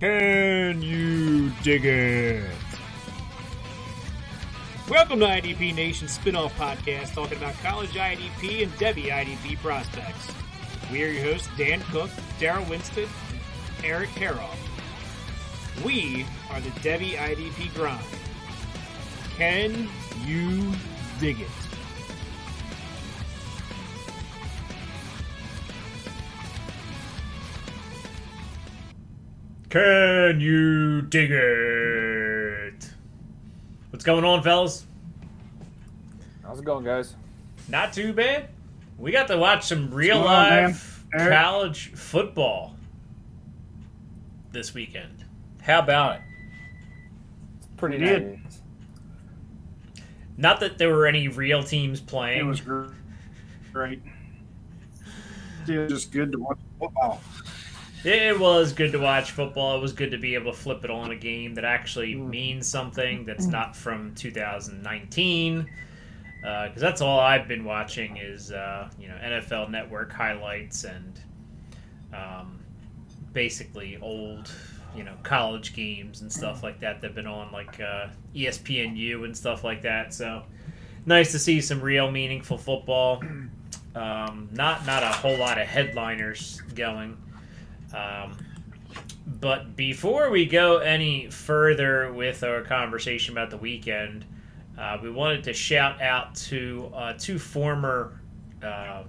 Can you dig it? Welcome to IDP Nation spin-off podcast talking about college IDP and Devy IDP prospects. We are your hosts, Dan Cook, Daryl Winston, and Eric Harroff. We are the Devy IDP grind. Can you dig it? Can you dig it? What's going on, fellas? How's it going, guys? Not too bad. We got to watch some real going on, life college football this weekend. How about it? It's Pretty We did. nice. Not that there were any real teams playing. It was gr- great. Still just good to watch football. It was good to watch football. It was good to be able to flip it on a game that actually Mm. means something that's not from 2019. Because that's all I've been watching is uh, you know NFL Network highlights and um, basically old you know college games and stuff like that that've been on like uh, ESPNU and stuff like that. So nice to see some real meaningful football. Um, not not a whole lot of headliners going. Um, but before we go any further with our conversation about the weekend, uh, we wanted to shout out to uh, two former uh,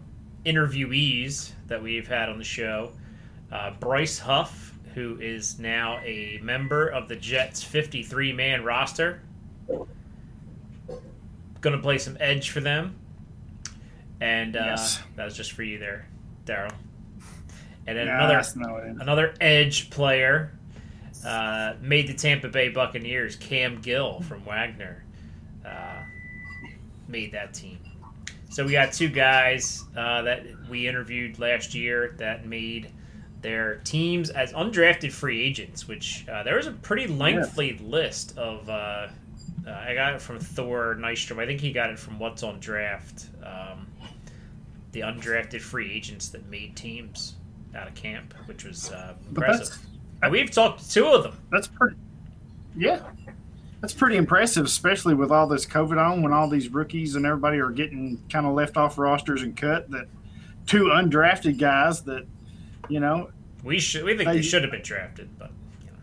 interviewees that we've had on the show uh, Bryce Huff, who is now a member of the Jets 53 man roster. Going to play some edge for them. And uh, Yes. that was just for you there, Daryl. And then Nah, another that's no it. another edge player uh, made the Tampa Bay Buccaneers. Cam Gill from Wagner uh, made that team. So we got two guys uh, that we interviewed last year that made their teams as undrafted free agents. Which uh, there was a pretty lengthy list of. Uh, uh, I got it from Thor Nystrom. I think he got it from What's on Draft. Um, the undrafted free agents that made teams out of camp, which was uh, impressive. And we've talked to two of them. that's pretty. Yeah, that's pretty impressive, especially with all this COVID on, when all these rookies and everybody are getting kind of left off rosters and cut. That two undrafted guys that, you know, We should. We think they They- should have been drafted, but you know.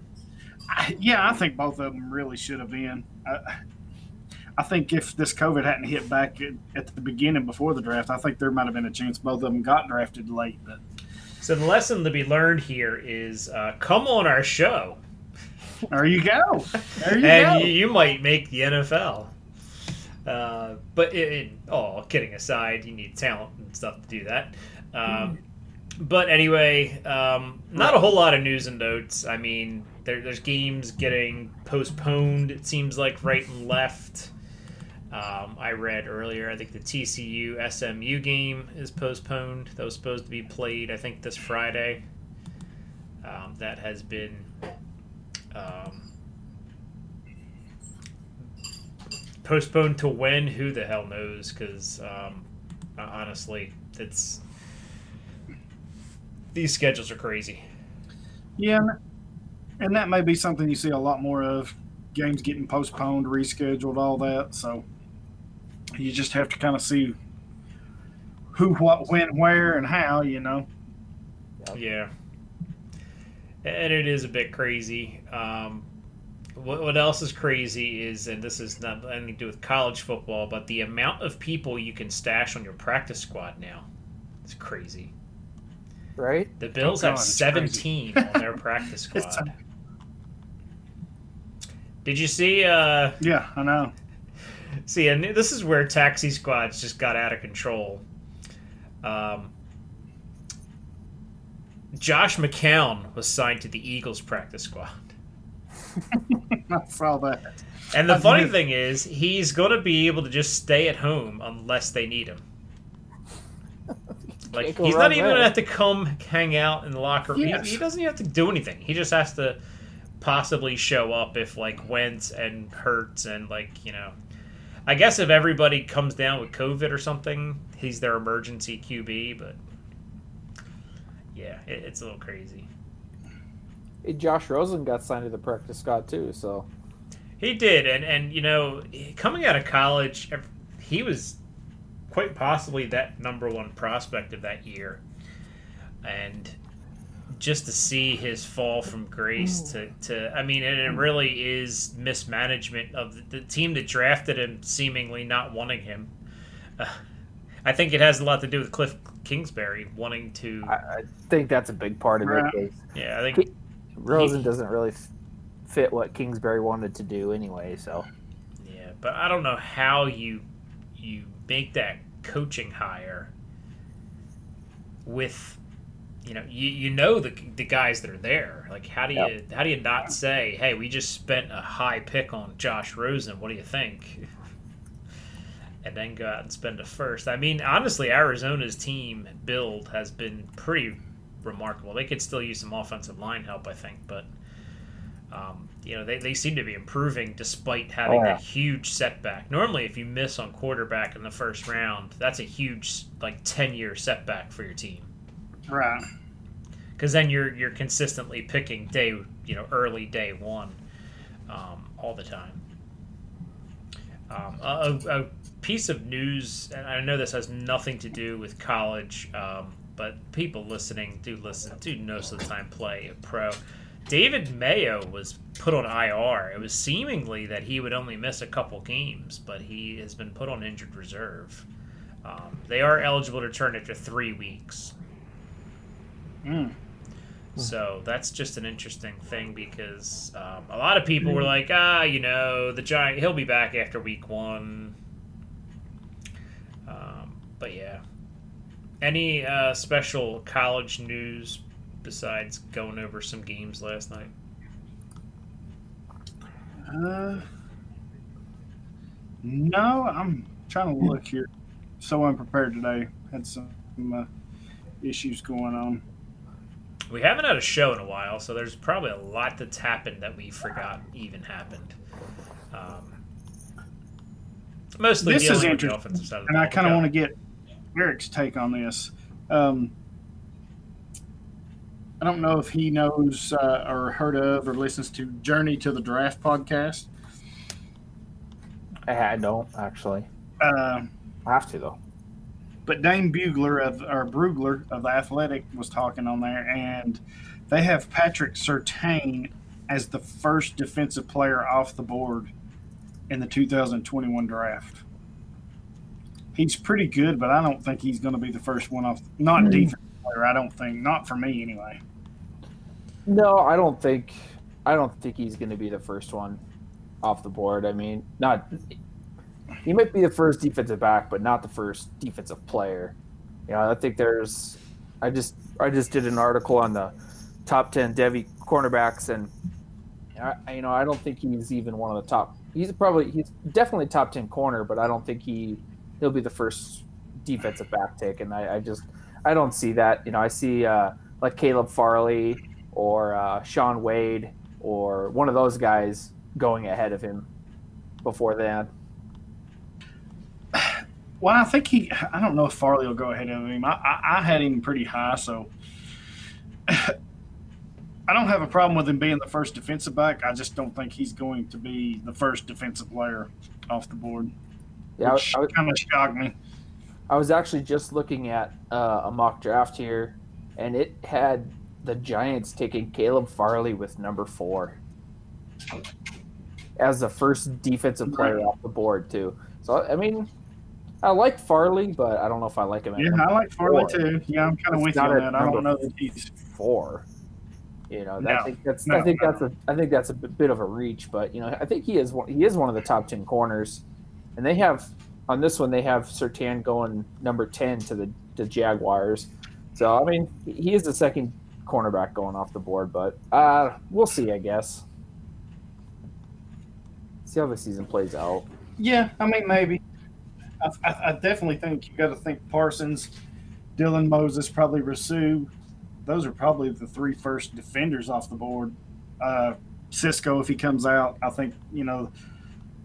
I, yeah, I think both of them really should have been. I, I think if this COVID hadn't hit back at, at the beginning before the draft, I think there might have been a chance both of them got drafted late. But So the lesson to be learned here is uh, come on our show, there you go. There you and go. you, you might make the NFL. Uh, but it, it, all kidding aside, you need talent and stuff to do that. Um, but anyway, um, not a whole lot of news and notes. I mean, there, there's games getting postponed. It seems like right and left. Um, I read earlier. I think the TCU SMU game is postponed. That was supposed to be played. I think this Friday. Um, that has been um, postponed to when? Who the hell knows? Because um, honestly, it's these schedules are crazy. Yeah, and- and that may be something you see a lot more of. Games getting postponed, rescheduled, all that. So you just have to kind of see who, what, when, where, and how. You know. Yeah. And it is a bit crazy. Um, what, what else is crazy is, and this is not anything to do with college football, but the amount of people you can stash on your practice squad now. It's crazy. Right? The Bills Oh, have God, it's 17 on their practice squad. Did you see? Uh, Yeah, I know. See, and this is where taxi squads just got out of control. Um, Josh McCown was signed to the Eagles practice squad. I saw that. And the I funny believe- thing is, he's going to be able to just stay at home unless they need him. Like he's wrong not even going to have to come hang out in the locker room. Yes. He, he doesn't even have to do anything. He just has to possibly show up if like Wentz and Hurts and like you know. I guess if everybody comes down with COVID or something, he's their emergency QB. But yeah, it, it's a little crazy. Josh Rosen got signed to the practice squad too. So He did, and and you know, coming out of college, he was quite possibly that number one prospect of that year, and just to see his fall from grace to, to I mean, and it really is mismanagement of the, the team that drafted him, seemingly not wanting him. Uh, I think it has a lot to do with Cliff Kingsbury wanting to. I, I think that's a big part of Right. it. Yeah, I think Rosen doesn't really fit what Kingsbury wanted to do anyway. So Yeah, but I don't know how you you make that coaching hire with you know you, you know the the guys that are there. Like how do you how do you not say, "Hey, we just spent a high pick on Josh Rosen. What do you think?" And then go out and spend a first. I mean, honestly, Arizona's team build has been pretty remarkable. They could still use some offensive line help, I think, but um, you know they, they seem to be improving despite having Oh, yeah. that huge setback. Normally, if you miss on quarterback in the first round, that's a huge like ten year setback for your team Right. because then you're you're consistently picking day you know early day one um, all the time. Um, a, a piece of news, and I know this has nothing to do with college, um, but people listening do listen, do most of the time play a pro. David Mayo was put on IR. It was seemingly that he would only miss a couple games, but he has been put on injured reserve. Um, they are eligible to return after three weeks. Mm. So that's just an interesting thing because um, a lot of people were like, ah, you know, the giant, he'll be back after week one. Um, but yeah, any uh, special college news besides going over some games last night? Uh, no, I'm trying to look here. So unprepared today. Had some uh, issues going on. We haven't had a show in a while, so there's probably a lot that's happened that we forgot even happened. Um, mostly This is with the interesting, offensive side of the And I kind of want to get Eric's take on this. Um, I don't know if he knows uh, or heard of or listens to Journey to the Draft podcast. I, I don't actually. Uh, I have to though. But Dane Bugler of or Brugler of the Athletic was talking on there, and they have Patrick Surtain as the first defensive player off the board in the 2021 draft. He's pretty good, but I don't think he's going to be the first one off. Not Hmm. defensive player, I don't think. Not for me, anyway. No, I don't think. I don't think he's going to be the first one off the board. I mean, not. He might be the first defensive back, but not the first defensive player. You know, I think there's. I just I just did an article on the top ten Devy cornerbacks, and I, you know I don't think he's even one of the top. He's probably he's definitely top ten corner, but I don't think he he'll be the first defensive back taken. I, I just I don't see that. You know, I see uh, like Caleb Farley or uh, Shaun Wade or one of those guys going ahead of him before that. Well, I think he. I don't know if Farley will go ahead of him. I, I, I had him pretty high, so I don't have a problem with him being the first defensive back. I just don't think he's going to be the first defensive player off the board, Yeah, I, which I was- kind of shocked me. I was actually just looking at uh, a mock draft here, and it had the Giants taking Caleb Farley with number four as the first defensive player off the board too. So I mean, I like Farley, but I don't know if I like him Yeah, I like Farley four. too. Yeah, I'm kind of with you on that. I don't know that he's. four. You know, No, I think that's no, I think no. that's a I think that's a bit of a reach, but you know, I think he is one, he is one of the top ten corners, and they have on this one they have Surtain going number ten to the the Jaguars. So I mean, he- he is the second cornerback going off the board, but uh, we'll see, I guess. See how the season plays out. Yeah, I mean maybe. I, I, definitely think you got to think Parsons, Dylan Moses, probably Rousseau. Those are probably the three first defenders off the board. Uh, Cisco, if he comes out, I think you know,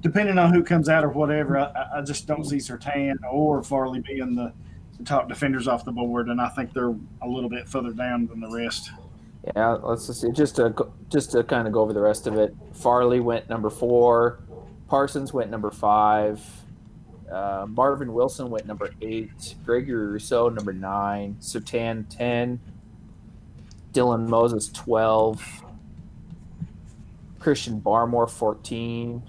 depending on who comes out or whatever, I, I just don't see Surtain or Farley being the, the top defenders off the board, and I think they're a little bit further down than the rest. Yeah, let's just see. Just to just to kind of go over the rest of it. Farley went number four. Parsons went number five. Uh, Marvin Wilson went number eight. Gregory Rousseau number nine. Surtain ten. Dylan Moses twelve. Christian Barmore fourteen.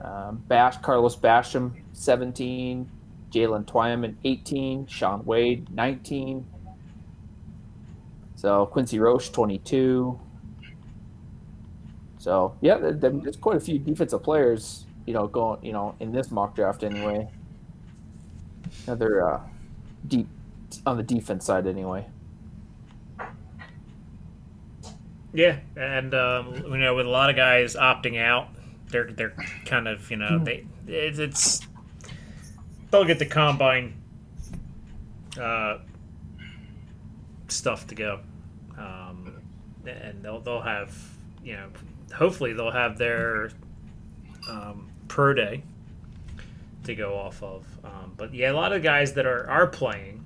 Um, Bash Carlos Basham seventeen. Jalen Twyman eighteen. Shaun Wade nineteen. So Quincy Roche, 22. So yeah, there's quite a few defensive players, you know, going, you know, in this mock draft anyway. Another uh, deep on the defense side anyway. Yeah, and um, you know, with a lot of guys opting out, they're they're kind of you know they it's, it's they'll get the combine uh, stuff to go um, and they'll they'll have you know hopefully they'll have their um, pro day to go off of. Um, but yeah, a lot of guys that are are playing,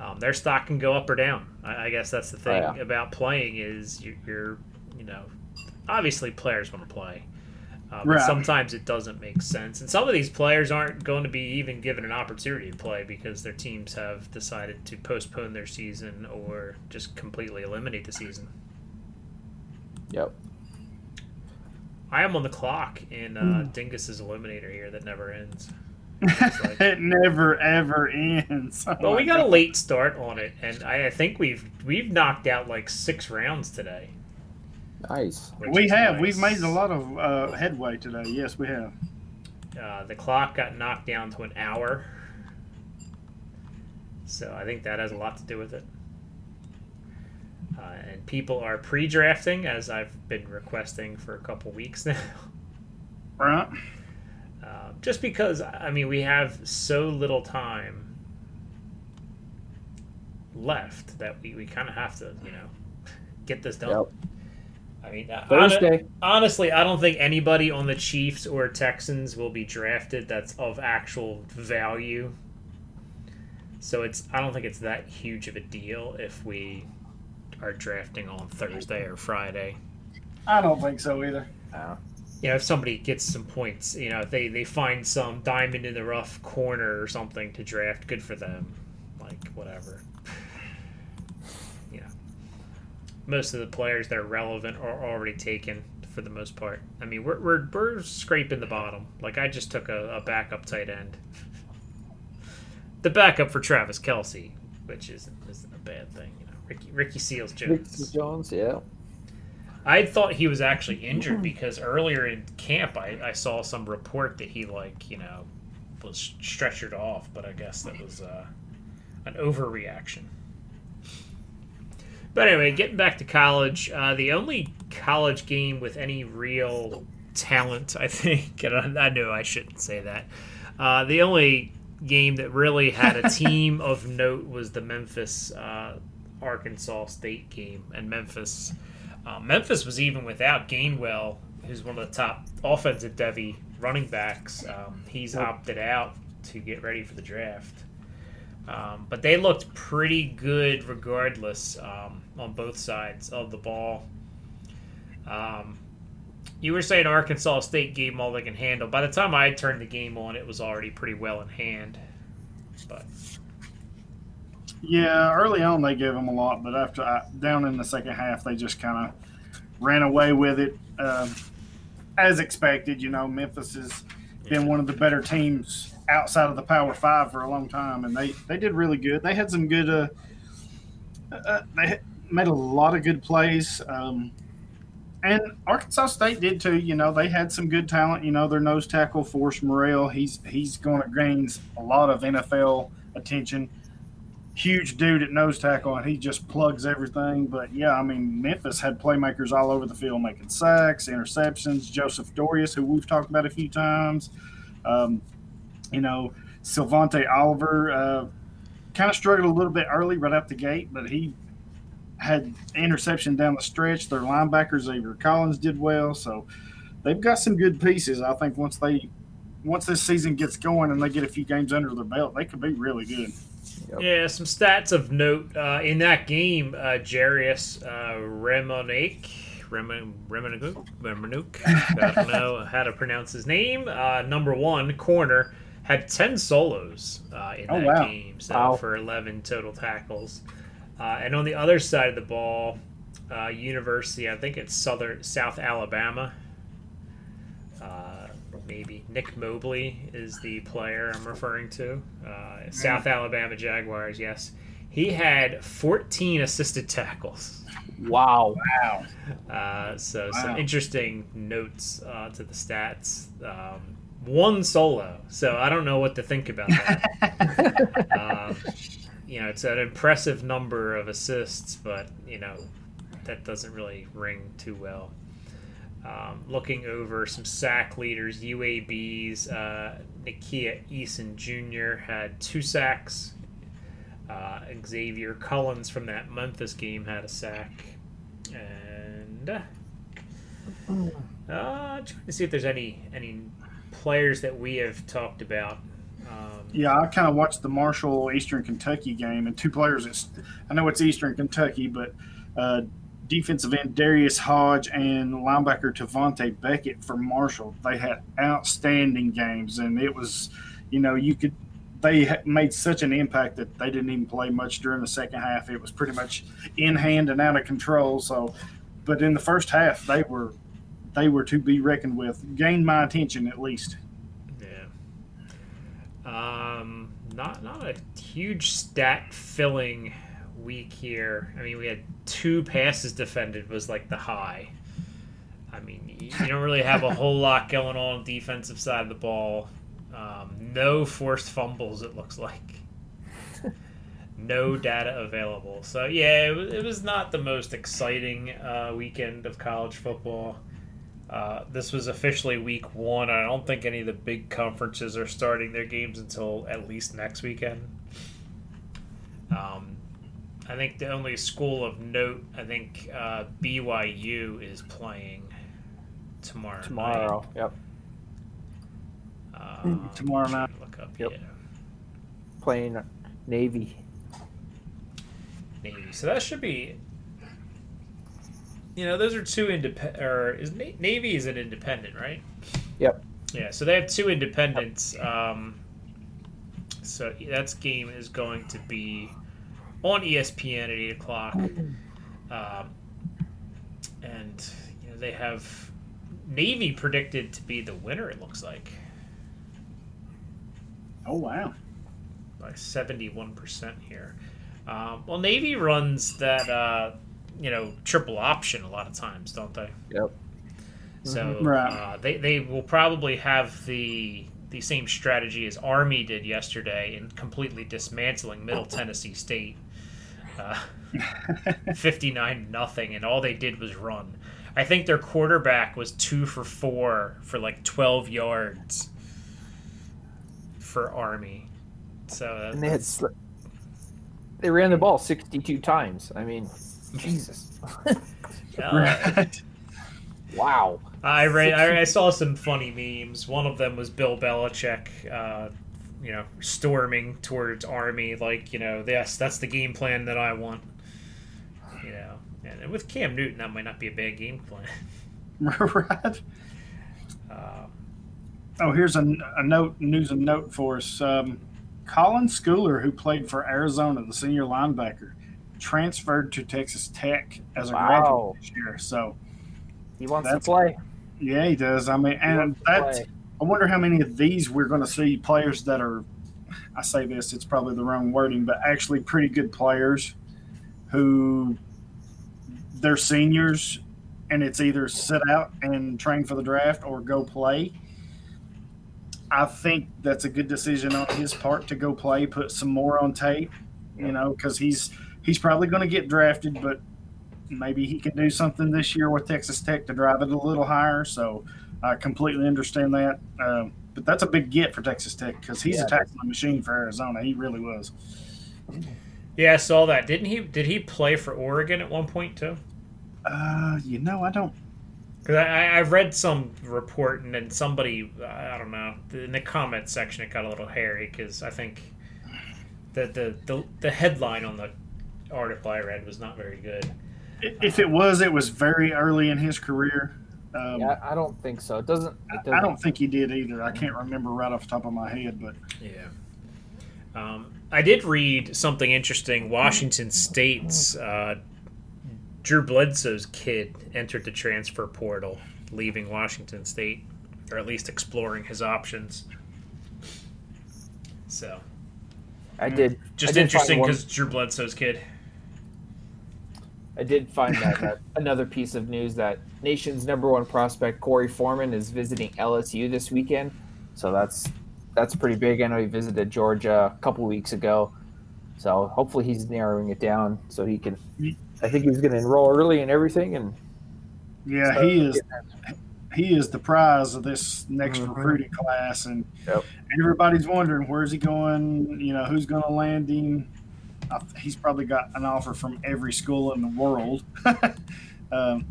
um, their stock can go up or down. I, I guess that's the thing oh, yeah. about playing is you, are you know obviously players want to play. Uh, but right. sometimes it doesn't make sense. And some of these players aren't going to be even given an opportunity to play because their teams have decided to postpone their season or just completely eliminate the season. Yep. I am on the clock in uh, mm. Dingus's Eliminator here that never ends. Like, it never ever ends. Oh well, we got God. a late start on it, and I, I, think we've we've knocked out like six rounds today. Nice. We have. Nice. We've made a lot of uh, headway today. Yes, we have. Uh, the clock got knocked down to an hour, so I think that has a lot to do with it. Uh, and people are pre-drafting, as I've been requesting for a couple weeks now. Right. Uh, just because, I mean, we have so little time left that we, we kind of have to, you know, get this done. Yep. I mean, uh, Thursday. honestly, I don't think anybody on the Chiefs or Texans will be drafted that's of actual value. So it's I don't think it's that huge of a deal if we are drafting on Thursday or Friday. I don't think so either. Uh, you know, if somebody gets some points, you know, if they, they find some diamond in the rough corner or something to draft, good for them. Like, whatever. you know, most of the players that are relevant are already taken for the most part. I mean, we're, we're, we're scraping the bottom. Like, I just took a, a backup tight end. The backup for Travis Kelce, which isn't, isn't a bad thing. Ricky Ricky Seals Jones. Ricky Jones, yeah. I thought he was actually injured because earlier in camp I, I saw some report that he like you know was stretchered off, but I guess that was uh, an overreaction. But anyway, getting back to college, uh, the only college game with any real talent, I think, and I, I knew I shouldn't say that. Uh, the only game that really had a team of note was the Memphis uh, Arkansas State game and Memphis. Um, Memphis was even without Gainwell, who's one of the top offensive devy running backs. Um, he's opted out to get ready for the draft. Um, but they looked pretty good regardless um, on both sides of the ball. Um, you were saying Arkansas State gave them all they can handle. By the time I turned the game on, it was already pretty well in hand. But yeah, early on they gave them a lot, but after I, down in the second half, they just kind of ran away with it. Um, as expected, you know, Memphis has been one of the better teams outside of the Power Five for a long time, and they they did really good. They had some good. Uh, uh, they made a lot of good plays. Um, and Arkansas State did too. You know, they had some good talent. You know, their nose tackle, Forrest Merrill, he's he's going to gain a lot of NFL attention huge dude at nose tackle, and he just plugs everything. But yeah, I mean, Memphis had playmakers all over the field making sacks, interceptions. Joseph Dorceus, who we've talked about a few times, um, you know, Silvante Oliver, uh, kind of struggled a little bit early right out the gate, but he had interception down the stretch. Their linebackers, Xavier Cullens, did well. So they've got some good pieces. I think once they once this season gets going and they get a few games under their belt, they could be really good. Yep. Yeah, some stats of note uh, in that game. Uh, Jarius uh, Remonik, Remonuk, Remonuk, I don't know how to pronounce his name. Uh, number one corner had ten solos uh, in Oh, that wow. game, so Wow. for eleven total tackles. Uh, and on the other side of the ball, uh, University, I think it's Southern South Alabama. Maybe Nick Mobley is the player I'm referring to. Uh, South Alabama Jaguars, yes. He had 14 assisted tackles. Wow. Wow. Uh, so Wow. some interesting notes uh, to the stats. Um, one solo, so I don't know what to think about that. um, you know, it's an impressive number of assists, but you know that doesn't really ring too well. Um, looking over some sack leaders, UAB's uh, Nakia Eason Jr. had two sacks. Uh, Xavier Cullens from that Memphis game had a sack, and uh, trying to see if there's any any players that we have talked about. Um, Yeah, I kind of watched the Marshall Eastern Kentucky game, and two players. It's, I know it's Eastern Kentucky, but uh, defensive end Darius Hodge and linebacker Devontae Beckett for Marshall. They had outstanding games, and it was, you know, you could. They made such an impact that they didn't even play much during the second half. It was pretty much in hand and out of control. So, but in the first half, they were they were to be reckoned with. Gained my attention at least. Yeah. Um, not not a huge stat filling week here. I mean, we had two passes defended was like the high. I mean, you don't really have a whole lot going on on defensive side of the ball. Um, no forced fumbles. It looks like. No data available. So yeah, it was, it was not the most exciting uh, weekend of college football. Uh, this was officially week one. I don't think any of the big conferences are starting their games until at least next weekend. Um, I think the only school of note, I think uh, BYU is playing tomorrow. Tomorrow. Yep. Um, Tomorrow night. Look up. Yep. Yeah. Playing Navy. Navy. So that should be. You know, those are two independent. Or is Na- Navy is an independent, right? Yep. Yeah. So they have two independents. Um, so that game is going to be on ESPN at eight o'clock, um, and you know they have Navy predicted to be the winner. It looks like Oh wow. by seventy-one percent here. Um, well, Navy runs that uh, you know triple option a lot of times, don't they? Yep. So Mhm. Right. uh, they they will probably have the the same strategy as Army did yesterday in completely dismantling Middle Tennessee State, uh, fifty-nine nothing, and all they did was run. I think their quarterback was two for four for like twelve yards for Army. So And they had sl- they ran the ball 62 times. I mean, Jesus. uh, wow. I, read, I I saw some funny memes. One of them was Bill Belichick, uh, you know, storming towards Army, like you know, yes, that's the game plan that I want. You know, and with Cam Newton, that might not be a bad game plan. right. Uh, Oh, here's a, a note, news and note for us. Um, Colin Schooler, who played for Arizona, the senior linebacker, transferred to Texas Tech as a Wow. graduate this year. So, He wants to play. yeah, he does. I mean, He and wants that's, play. I wonder how many of these we're going to see players that are, I say this, it's probably the wrong wording, but actually pretty good players who they're seniors and it's either sit out and train for the draft or go play. I think that's a good decision on his part to go play, put some more on tape, you know, because he's he's probably going to get drafted, but maybe he can do something this year with Texas Tech to drive it a little higher. So I completely understand that. Um, but that's a big get for Texas Tech because he's Yeah, a tackling machine for Arizona. He really was. yeah, I saw that. Didn't he? Did he play for Oregon at one point too? Uh, you know, I don't. Because I, I read some report and then somebody, I don't know, in the comment section it got a little hairy because I think the, the, the, the headline on the article I read was not very good. If it was, it was very early in his career. Um, yeah, I don't think so. It doesn't. It doesn't I don't think he did either. I can't remember right off the top of my head, but Yeah. Um, I did read something interesting. Washington State's uh, Drew Bledsoe's kid entered the transfer portal, leaving Washington State, or at least exploring his options. So, I did. just I did interesting because Drew Bledsoe's kid. I did find that, that another piece of news that nation's number one prospect Korey Foreman is visiting LSU this weekend. So that's that's pretty big. I know he visited Georgia a couple weeks ago. So hopefully he's narrowing it down so he can. I think he's going to enroll early and everything. And yeah, he is he is the prize of this next Mhm. recruiting class, and Yep. everybody's wondering where's he going. You know, who's going to land him? He's probably got an offer from every school in the world. um,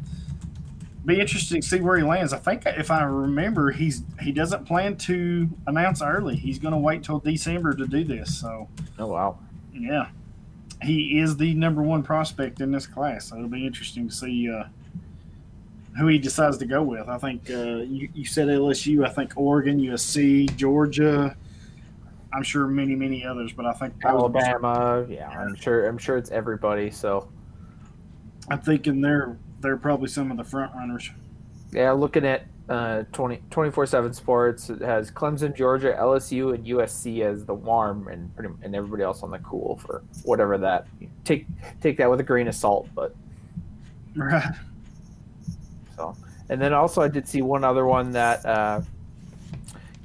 be interesting to see where he lands. I think if I remember, he's he doesn't plan to announce early. He's going to wait till December to do this. So Oh wow. yeah, he is the number one prospect in this class. So it'll be interesting to see uh, who he decides to go with. I think uh, you, you said LSU. I think Oregon, USC, Georgia. I'm sure many many others, but I think Alabama. Yeah, I'm sure. I'm sure it's everybody. So I'm thinking they're they're probably some of the front runners. yeah, looking at uh, 20, 24/7 Sports, it has Clemson, Georgia, LSU, and USC as the warm, and pretty, and everybody else on the cool for whatever that. Take take that with a grain of salt, but Right. so. And then also, I did see one other one that uh,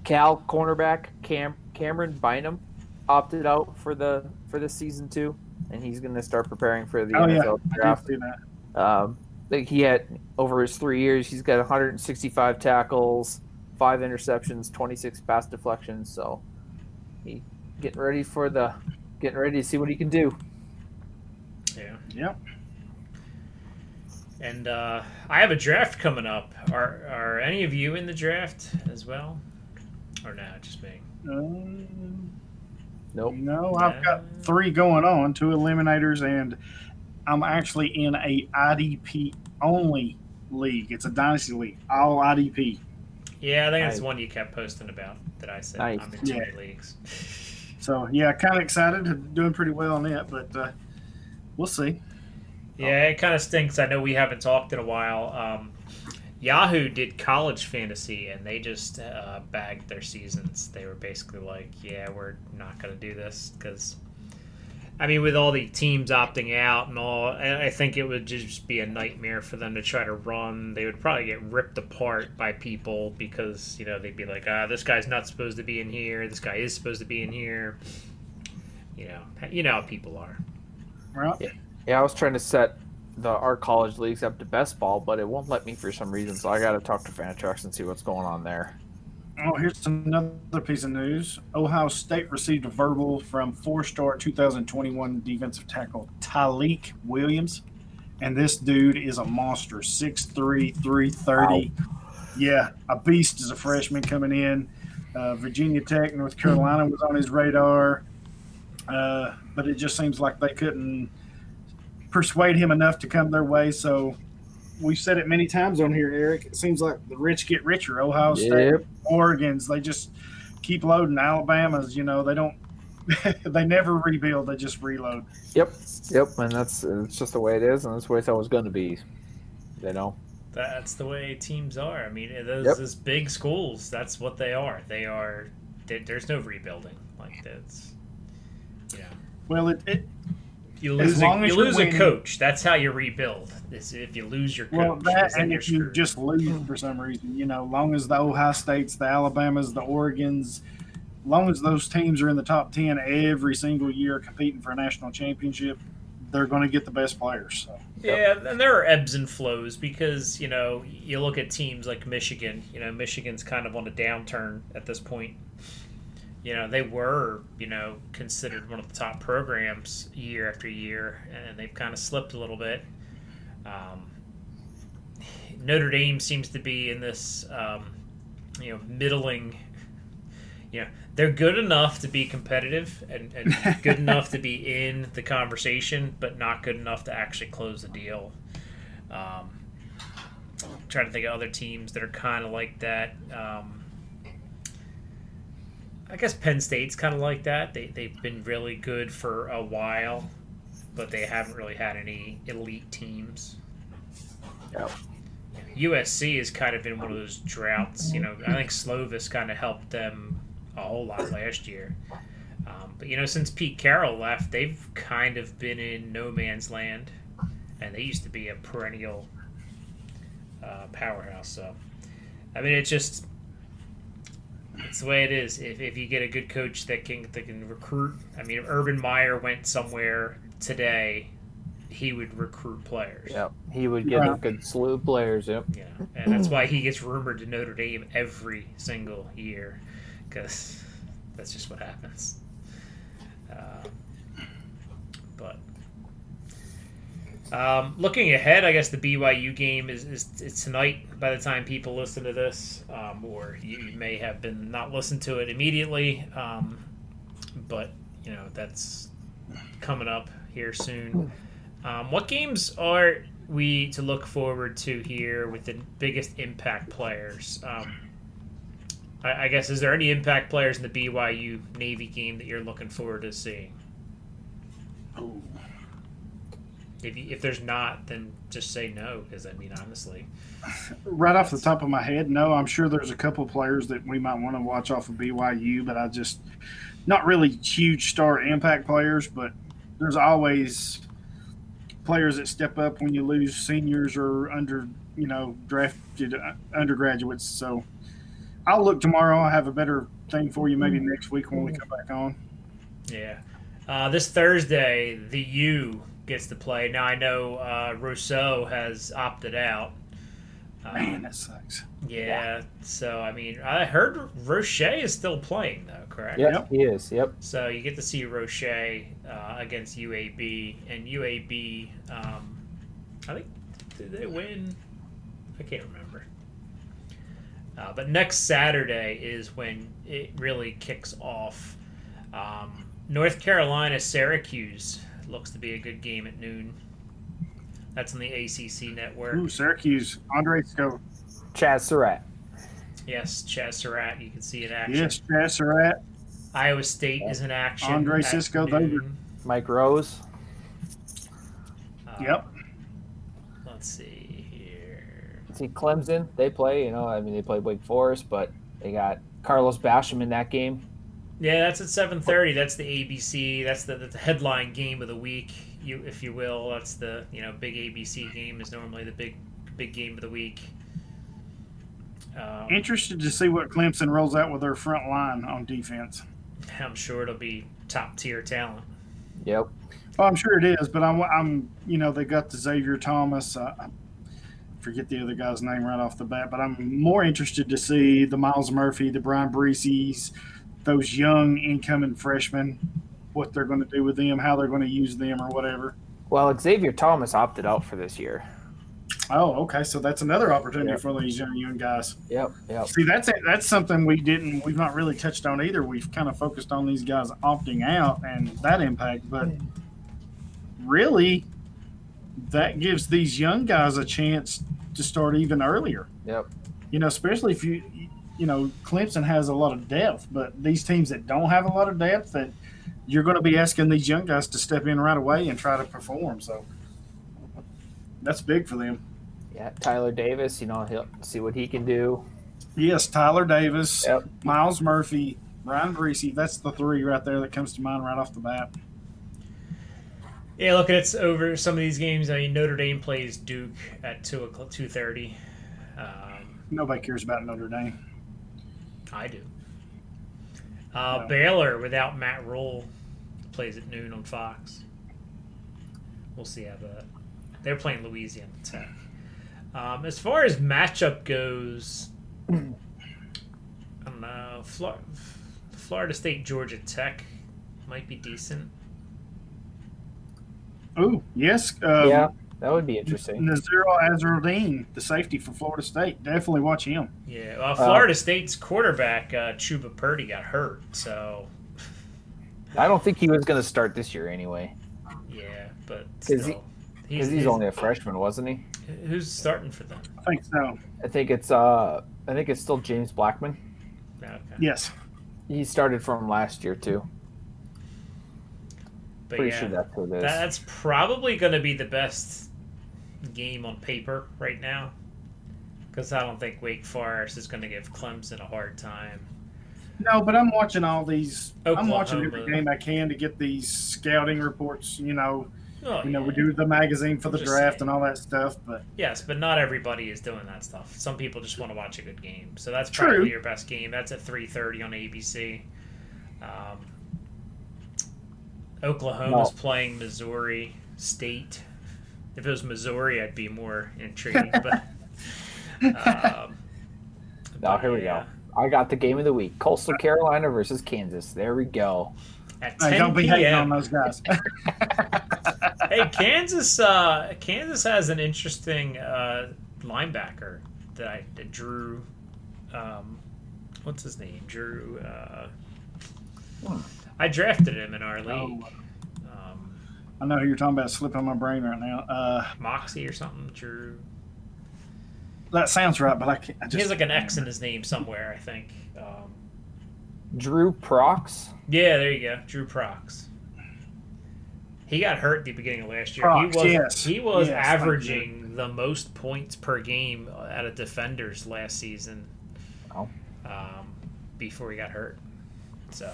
Cal cornerback Cam Camryn Bynum opted out for the for this season too, and he's going to start preparing for the Oh yeah, NFL I draft. see that. Um, like he had over his three years, he's got 165 tackles, five interceptions, 26 pass deflections. So he getting ready for the getting ready to see what he can do. Yeah. Yep. And uh, I have a draft coming up. Are, are any of you in the draft as well? Or no, just me? Um, Nope. No, I've got three going on, two eliminators, and I'm actually in a IDP only league. It's a dynasty league, all IDP. Yeah, I think it's the one you kept posting about that I said Nice. I'm in two Yeah. leagues. So yeah, kind of excited, doing pretty well on it, but uh, we'll see. Yeah, it kind of stinks. I know we haven't talked in a while. Um, Yahoo did college fantasy, and they just uh, bagged their seasons. They were basically like, "Yeah, we're not going to do this because." I mean, with all the teams opting out and all, I I think it would just be a nightmare for them to try to run. They would probably get ripped apart by people because you know they'd be like, "Ah, this guy's not supposed to be in here. This guy is supposed to be in here." You know, you know how people are. Right? Yeah, I was trying to set the our college leagues up to best ball, but it won't let me for some reason. So I got to talk to Fantrax and see what's going on there. Oh, here's another piece of news. Ohio State received a verbal from four-star 2021 defensive tackle Tyleik Williams, and this dude is a monster, 6'3", 330. Yeah, a beast as a freshman coming in. Uh, Virginia Tech, North Carolina was on his radar, uh, but it just seems like they couldn't persuade him enough to come their way. So we've said it many times on here, Eric. It seems like the rich get richer. Ohio State, Yep. Oregon's, they just keep loading. Alabama's, you know, they don't, they never rebuild. They just reload. Yep. Yep. And that's it's just the way it is, and that's the way it's always going to be. You know. That's the way teams are. I mean, eh, those, Yep. those big schools, that's what they are. They are. There, there's no rebuilding. Like that's. Yeah. Well, it, it you As lose. A, as you lose winning- a coach. That's how you rebuild. Is if you lose your coach. well 'cause that and you're if you just lose for some reason, you know, long as the Ohio States, the Alabamas, the Oregons, long as those teams are in the top ten every single year competing for a national championship, they're going to get the best players. So. Yeah, and there are ebbs and flows because you know you look at teams like Michigan. You know, Michigan's kind of on a downturn at this point. You know, they were you know considered one of the top programs year after year, and they've kind of slipped a little bit. Um, Notre Dame seems to be in this, um, you know, middling. You know, they're good enough to be competitive and, and good enough to be in the conversation, but not good enough to actually close the deal. Um, trying to think of other teams that are kind of like that. Um, I guess Penn State's kind of like that. They they've been really good for a while, but they haven't really had any elite teams. Yep. USC has kind of been one of those droughts. You know, I think Slovis kind of helped them a whole lot last year. Um, but you know, since Pete Carroll left, they've kind of been in no man's land, and they used to be a perennial uh, powerhouse. So, I mean, it's just it's the way it is. If, if you get a good coach that can that can recruit, I mean, if Urban Meyer went somewhere today, he would recruit players. Yep. He would get Yeah. a good slew of players. Yep. Yeah, and that's why he gets rumored to Notre Dame every single year, because that's just what happens. Uh, but um, looking ahead, I guess the BYU game is, is, tonight. By the time people listen to this, um, or you, you may have been not listened to it immediately, um, but you know that's coming up here soon. Um, what games are we to look forward to here with the biggest impact players? Um, I, I guess is there any impact players in the BYU Navy game that you're looking forward to seeing? Ooh. If you, if there's not, then just say no because I mean honestly, Right off the top of my head, no. I'm sure there's a couple players that we might want to watch off of BYU, but I just not really huge star impact players, but there's always players that step up when you lose seniors or under you know drafted uh, undergraduates. So I'll look tomorrow. I'll have a better thing for you maybe next week when we come back on. yeah. Uh, this Thursday, the U gets to play. Now I know uh, Rousseau has opted out. Um, Man, that sucks. yeah, so I mean, I heard Roche is still playing though, correct? Yep, Yep. he is. Yep. So you get to see Roche uh, against UAB, and UAB, um, I think, did they win? I can't remember. Uh, but next Saturday is when it really kicks off. Um, North Carolina Syracuse looks to be a good game at noon. That's on the ACC network. Ooh, Syracuse, Andre Sco. Chaz Surratt. Yes, Chaz Surratt, you can see in action. Yes, Chaz Surratt. Iowa State is in action. Andre at Cisco, those. Mike Rose. Uh, Yep. Let's see here. See Clemson. They play. You know, I mean, they play Wake Forest, but they got Carlos Basham in that game. Yeah, that's at seven thirty. That's the ABC. That's the, the headline game of the week, you if you will. That's the you know big ABC game is normally the big big game of the week. Um, Interested to see what Clemson rolls out with their front line on defense. I'm sure it'll be top tier talent. Yep. Oh, I'm sure it is, but I'm, I'm you know, they got the Xavier Thomas. Uh, I forget the other guy's name right off the bat, but I'm more interested to see the Myles Murphy, the Bryan Bresees, those young incoming freshmen, what they're going to do with them, how they're going to use them, or whatever. Well, Xavier Thomas opted out for this year. Oh, okay, so that's another opportunity Yeah. for these young young guys. Yep. Yep. See, that's it. That's something we didn't, we've not really touched on either. We've kind of focused on these guys opting out and that impact, but really, that gives these young guys a chance to start even earlier. Yep. You know, especially if you, you know, Clemson has a lot of depth, but these teams that don't have a lot of depth, that you're going to be asking these young guys to step in right away and try to perform. So that's big for them. Yeah. Tyler Davis. You know, he'll see what he can do. Yes, Tyler Davis, Yep. Myles Murphy, Ryan Greasy. That's the three right there that comes to mind right off the bat. Yeah, look, at it's over some of these games. I mean, Notre Dame plays Duke at two o'clock, two thirty. Um, Nobody cares about Notre Dame. I do. Uh, No. Baylor without Matt Rhule plays at noon on Fox. We'll see how that. They're playing Louisiana Tech. Um, as far as matchup goes, I don't know. Flor- Florida State Georgia Tech might be decent. Oh, yes. Um, yeah. That would be interesting. Naziro Azardine, the safety for Florida State. Definitely watch him. Yeah, well, Florida State's quarterback uh, Chubba Purdy got hurt, so I don't think he was going to start this year anyway. yeah, but Is he- still, Because he's, only a freshman, wasn't he? who's starting for them? I think so. I think it's uh I think it's still James Blackman. Okay. Yes. He started from last year too. But Pretty yeah, sure that's who it is. that's probably going to be the best game on paper right now. Because I don't think Wake Forest is going to give Clemson a hard time. No, but I'm watching all these. I'm watching every game I can to get these scouting reports. You know, Oh, you know, we do the magazine for the draft saying. and all that stuff. But Yes, but not everybody is doing that stuff. Some people just want to watch a good game. So that's True. probably your best game. That's at 3:30 on ABC. Um, Oklahoma's No. playing Missouri State. If it was Missouri, I'd be more intrigued. but um, Now here we yeah. go. I got the game of the week: Coastal Carolina versus Kansas. There we go. At hey, 10 don't be hating on p.m. those guys. hey, Kansas. Uh, Kansas has an interesting uh, linebacker that I that Drew. Um, what's his name? Drew. Uh, Hmm. I drafted him in our league. Oh, I know who you're talking about. Slipping my brain right now. Uh, Moxie or something. Drew. that sounds right, but I can't. I just, He has like an X in his name somewhere. I think. Um, Drew Prox. yeah, there you go. Drew Prox. He got hurt at the beginning of last year. Prox, he was yes. he was Yes, averaging the most points per game out of defenders last season. Wow. Um, before he got hurt. So,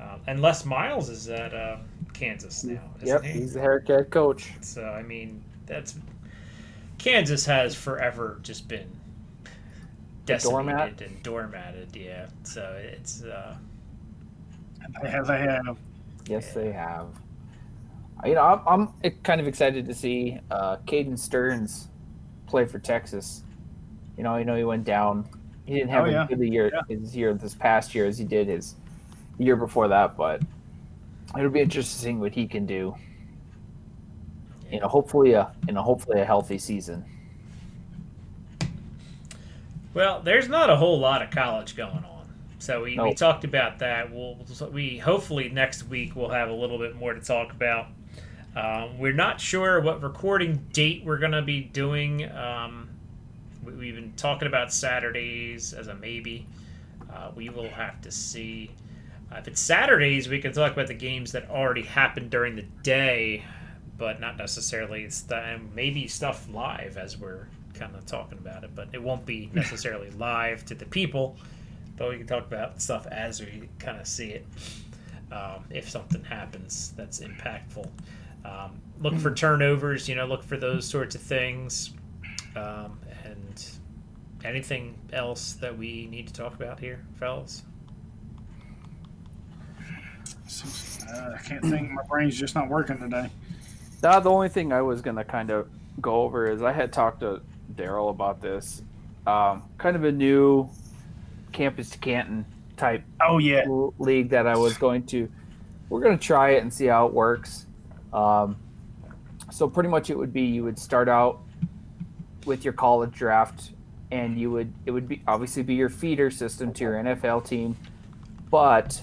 um, and Les Miles is at uh, Kansas now. Isn't Yep, he? he's the haircut coach. So I mean, that's Kansas has forever just been decimated doormat? and doormatted. Yeah. So it's uh, They have. They have. Yes, they have. You know, I'm, I'm kind of excited to see uh, Caden Sterns play for Texas. You know, you know he went down. He didn't have Oh, yeah. as good a year Yeah. his year this past year as he did his year before that, but it'll be interesting what he can do. You know, hopefully a in a hopefully a healthy season. well, there's not a whole lot of college going on. So we, we talked about that. We'll we hopefully next week we'll have a little bit more to talk about. Um, we're not sure what recording date we're going to be doing. Um, we, we've been talking about Saturdays as a maybe. Uh, we will have to see. Uh, if it's Saturdays, we can talk about the games that already happened during the day, but not necessarily st- and maybe stuff live as we're kind of talking about it. But it won't be necessarily live to the people, but we can talk about stuff as we kind of see it. Um, if something happens that's impactful, um, look for turnovers. You know, look for those sorts of things, um, and anything else that we need to talk about here, fellas. Uh, I can't think. My brain's just not working today. Now, the only thing I was gonna kind of go over is I had talked to Daryl about this. Um, kind of a new campus to Canton type Oh yeah. league that I was going to. We're going to try it and see how it works. Um, so pretty much it would be you would start out with your college draft, and you would it would be obviously be your feeder system to your NFL team, but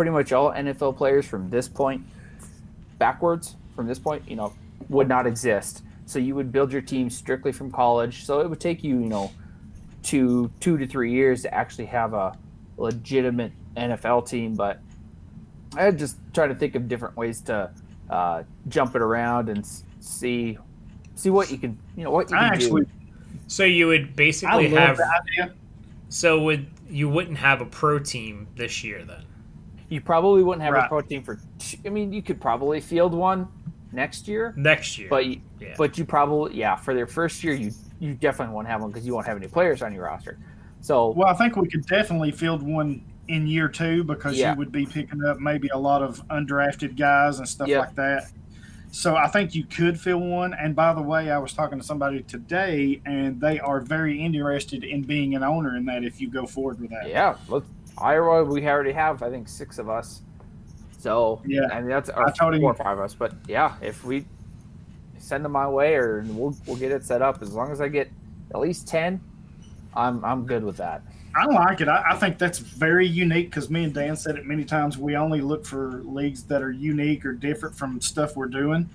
pretty much all NFL players from this point backwards from this point, you know, would not exist. So you would build your team strictly from college. So it would take you, you know, two two to three years to actually have a legitimate NFL team. But I just try to think of different ways to uh, jump it around and see see what you can, you know, what you I can actually, do. So you would I basically love have. the idea. So would you wouldn't have a pro team this year then? You probably wouldn't have a Right. pro team for. Two, I mean, you could probably field one next year, Next year, but you, yeah. but you probably yeah for their first year you you definitely won't have one because you won't have any players on your roster. So Well, I think we could definitely field one in year two because Yeah. you would be picking up maybe a lot of undrafted guys and stuff Yeah. like that. So I think you could fill one. And by the way, I was talking to somebody today, and they are very interested in being an owner in that. If you go forward with that, Yeah, look, Iowa, we already have, I think, six of us. So Yeah. I mean that's or four or five of us. But yeah, if we send them my way, or we'll we'll get it set up. As long as I get at least ten, I'm I'm good with that. I like it. I, I think that's very unique because me and Dan said it many times. We only look for leagues that are unique or different from stuff we're doing,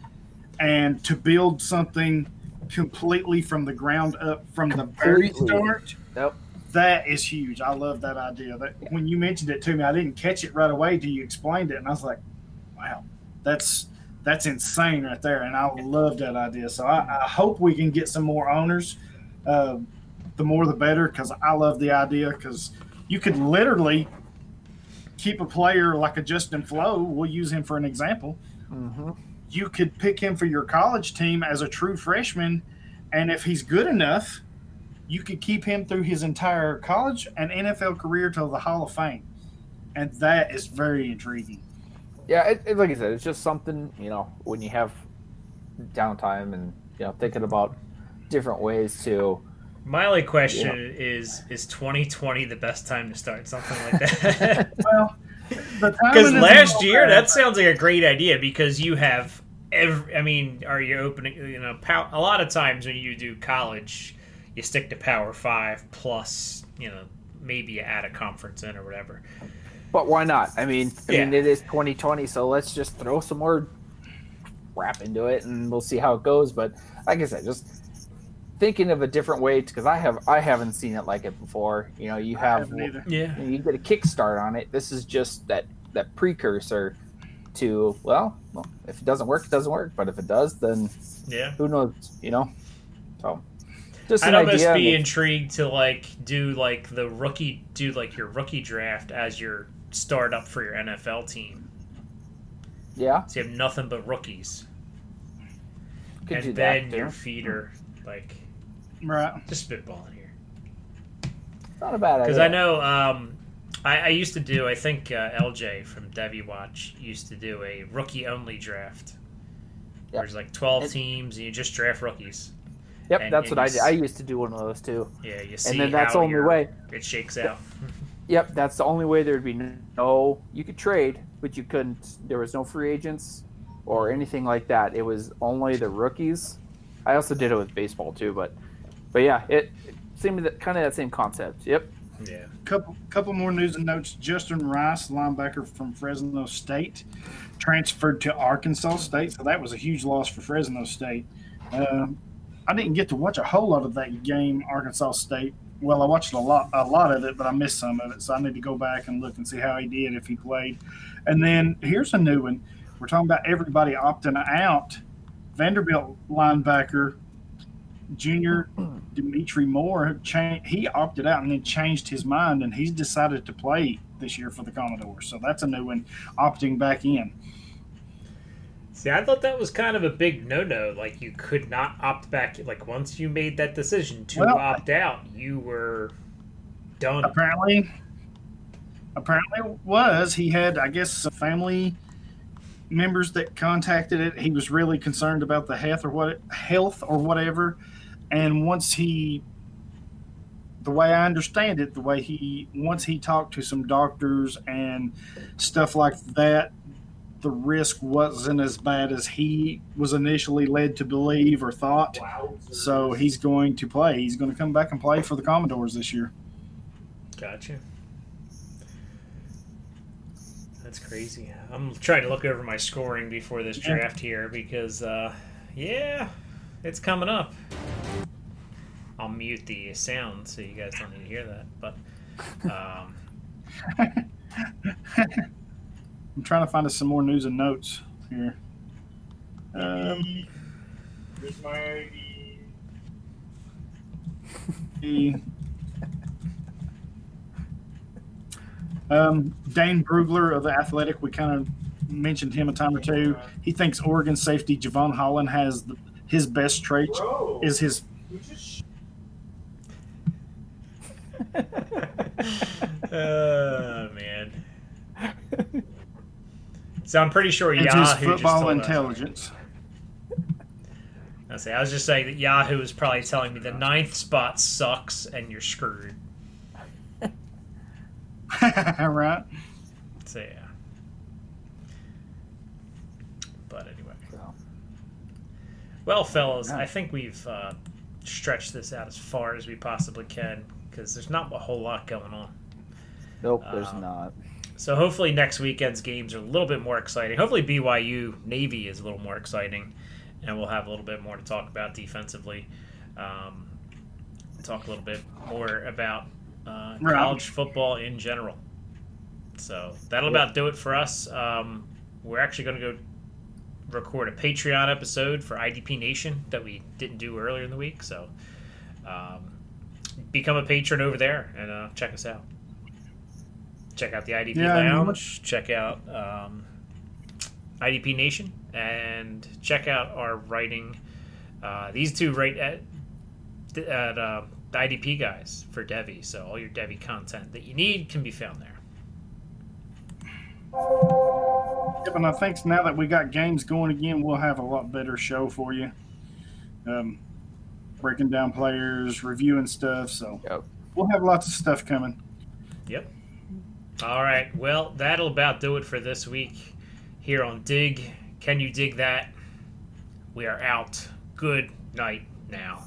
and to build something completely from the ground up from the very start. Yep. That is huge. I love that idea. That when you mentioned it to me, I didn't catch it right away till you explained it, and I was like, "Wow, that's that's insane right there." And I love that idea. So I, I hope we can get some more owners. Uh, the more the better, because I love the idea. Because you could literally keep a player like a Justin Flowe. We'll use him for an example. Mm-hmm. You could pick him for your college team as a true freshman, and if he's good enough, you could keep him through his entire college and NFL career to the Hall of Fame, and that is very intriguing. Yeah, it, it, like I said, it's just something you know when you have downtime and you know thinking about different ways to. My only question is: Is 2020 the best time to start something like that? Well, Because last year, bad. that sounds like a great idea because you have every. I mean, are you opening? You know, pow, a lot of times when you do college, you stick to Power Five plus. You know, maybe you add a conference in or whatever. But why not? I mean, I mean, it is 2020, so let's just throw some more crap into it, and we'll see how it goes. But like I said, just thinking of a different way because I have I haven't seen it like it before. You know, you have haven't either. Yeah. you get a kickstart on it. This is just that that precursor to well, well, if it doesn't work, it doesn't work. But if it does, then Yeah. who knows? You know, so just I'd an almost idea. be and- intrigued to like do like the rookie, do like your rookie draft as your startup for your NFL team. yeah, So you have nothing but rookies, could do and that then too. your feeder, like Right. just spitballing here. Not a bad idea. Because I know um, I, I used to do. I think uh, LJ from Devy Watch used to do a rookie only draft. Yep. There's like 12 And- teams, and you just draft rookies. Yep, and- that's and what I did. I used to do one of those too. Yeah, you see And then that's how the only your- way. it shakes out. Yep, that's the only way there'd be no. You could trade, but you couldn't. There was no free agents or anything like that. It was only the rookies. I also did it with baseball too, but but yeah, it, it seemed that kind of that same concept. Yep. yeah. couple couple more news and notes. Justin Rice, linebacker from Fresno State, transferred to Arkansas State, so that was a huge loss for Fresno State. Um, I didn't get to watch a whole lot of that game, Arkansas State. Well, I watched a lot a lot of it, but I missed some of it, so I need to go back and look and see how he did if he played. And then here's a new one. We're talking about everybody opting out. Vanderbilt linebacker Junior Dimitri Moore cha- he opted out and then changed his mind and he's decided to play this year for the Commodores. So that's a new one, opting back in. See, I thought that was kind of a big no-no. Like you could not opt back. Like once you made that decision to Well- opt out, you were done. Apparently, apparently was he had I guess some family members that contacted it. He was really concerned about the health or what health or whatever. And once he the way I understand it, the way he once he talked to some doctors and stuff like that, the risk wasn't as bad as he was initially led to believe or thought. So he's going to play. He's going to come back and play for the Commodores this year. Gotcha. That's crazy. I'm trying to look over my scoring before this draft here because, uh, yeah, it's coming up. I'll mute the sound so you guys don't need to hear that. But um, I'm trying to find us some more news and notes here. Um, Here's my ID. the, um, Dane Brugler of the Athletic, we kind of mentioned him a time or two. He thinks Oregon safety Jevon Holland has the, his best trait Bro, is his you oh man. So I'm pretty sure is Yahoo his just football told intelligence. I say I was just saying that Yahoo is probably telling me the ninth spot sucks and you're screwed. right? So yeah. But anyway. Well, fellas, I think we've uh, stretched this out as far as we possibly can because there's not a whole lot going on. Nope, there's Um, not. So hopefully next weekend's games are a little bit more exciting. Hopefully BYU Navy is a little more exciting, and we'll have a little bit more to talk about defensively. Um, talk a little bit more about uh, college football in general. So that'll about do it for us. Um, we're actually going to go record a Patreon episode for IDP Nation that we didn't do earlier in the week. So um, become a patron over there and uh, check us out. Check out the IDP Yeah, and what- Lounge. Check out um, IDP Nation and check out our writing. Uh, these two write at at uh, the IDP guys for Devy. So all your Devy content that you need can be found there. Yep, and I think now that we got games going again, we'll have a lot better show for you. Um, breaking down players, reviewing stuff. So Yep. we'll have lots of stuff coming. Yep. All right. Well, that'll about do it for this week here on Dig. Can you dig that? We are out. Good night now.